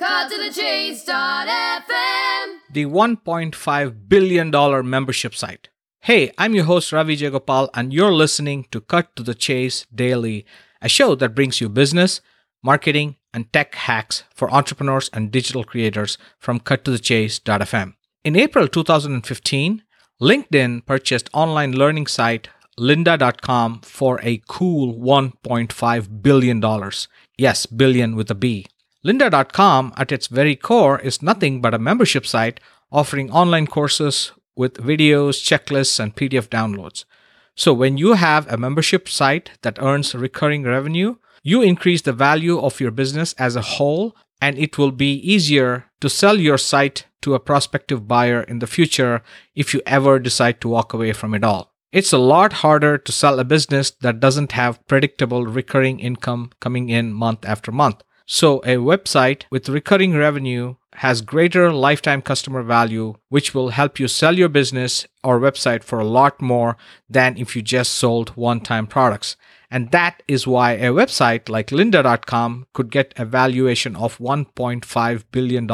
Cut to the chase.fm. the $1.5 billion membership site. Hey, I'm your host Ravi Jayagopal, and you're listening to Cut to the Chase Daily, a show that brings you business, marketing, and tech hacks for entrepreneurs and digital creators from cuttothechase.fm. In April 2015, LinkedIn purchased online learning site lynda.com for a cool $1.5 billion. Yes, billion with a B. Lynda.com, at its very core, is nothing but a membership site offering online courses with videos, checklists, and PDF downloads. So, when you have a membership site that earns recurring revenue, you increase the value of your business as a whole, and it will be easier to sell your site to a prospective buyer in the future if you ever decide to walk away from it all. It's a lot harder to sell a business that doesn't have predictable recurring income coming in month after month. So, a website with recurring revenue has greater lifetime customer value, which will help you sell your business or website for a lot more than if you just sold one time products. And that is why a website like lynda.com could get a valuation of $1.5 billion.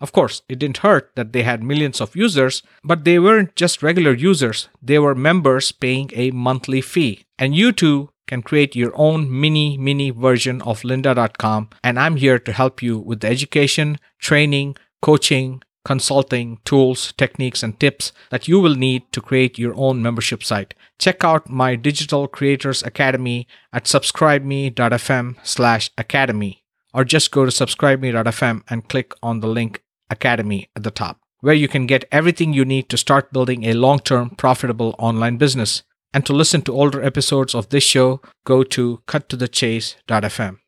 Of course, it didn't hurt that they had millions of users, but they weren't just regular users, they were members paying a monthly fee. And you too can create your own mini, mini version of lynda.com. And I'm here to help you with the education, training, coaching, consulting, tools, techniques, and tips that you will need to create your own membership site. Check out my Digital Creators Academy at subscribeme.fm slash academy or just go to subscribeme.fm and click on the link Academy at the top, where you can get everything you need to start building a long term profitable online business. And to listen to older episodes of this show, go to cuttothechase.fm.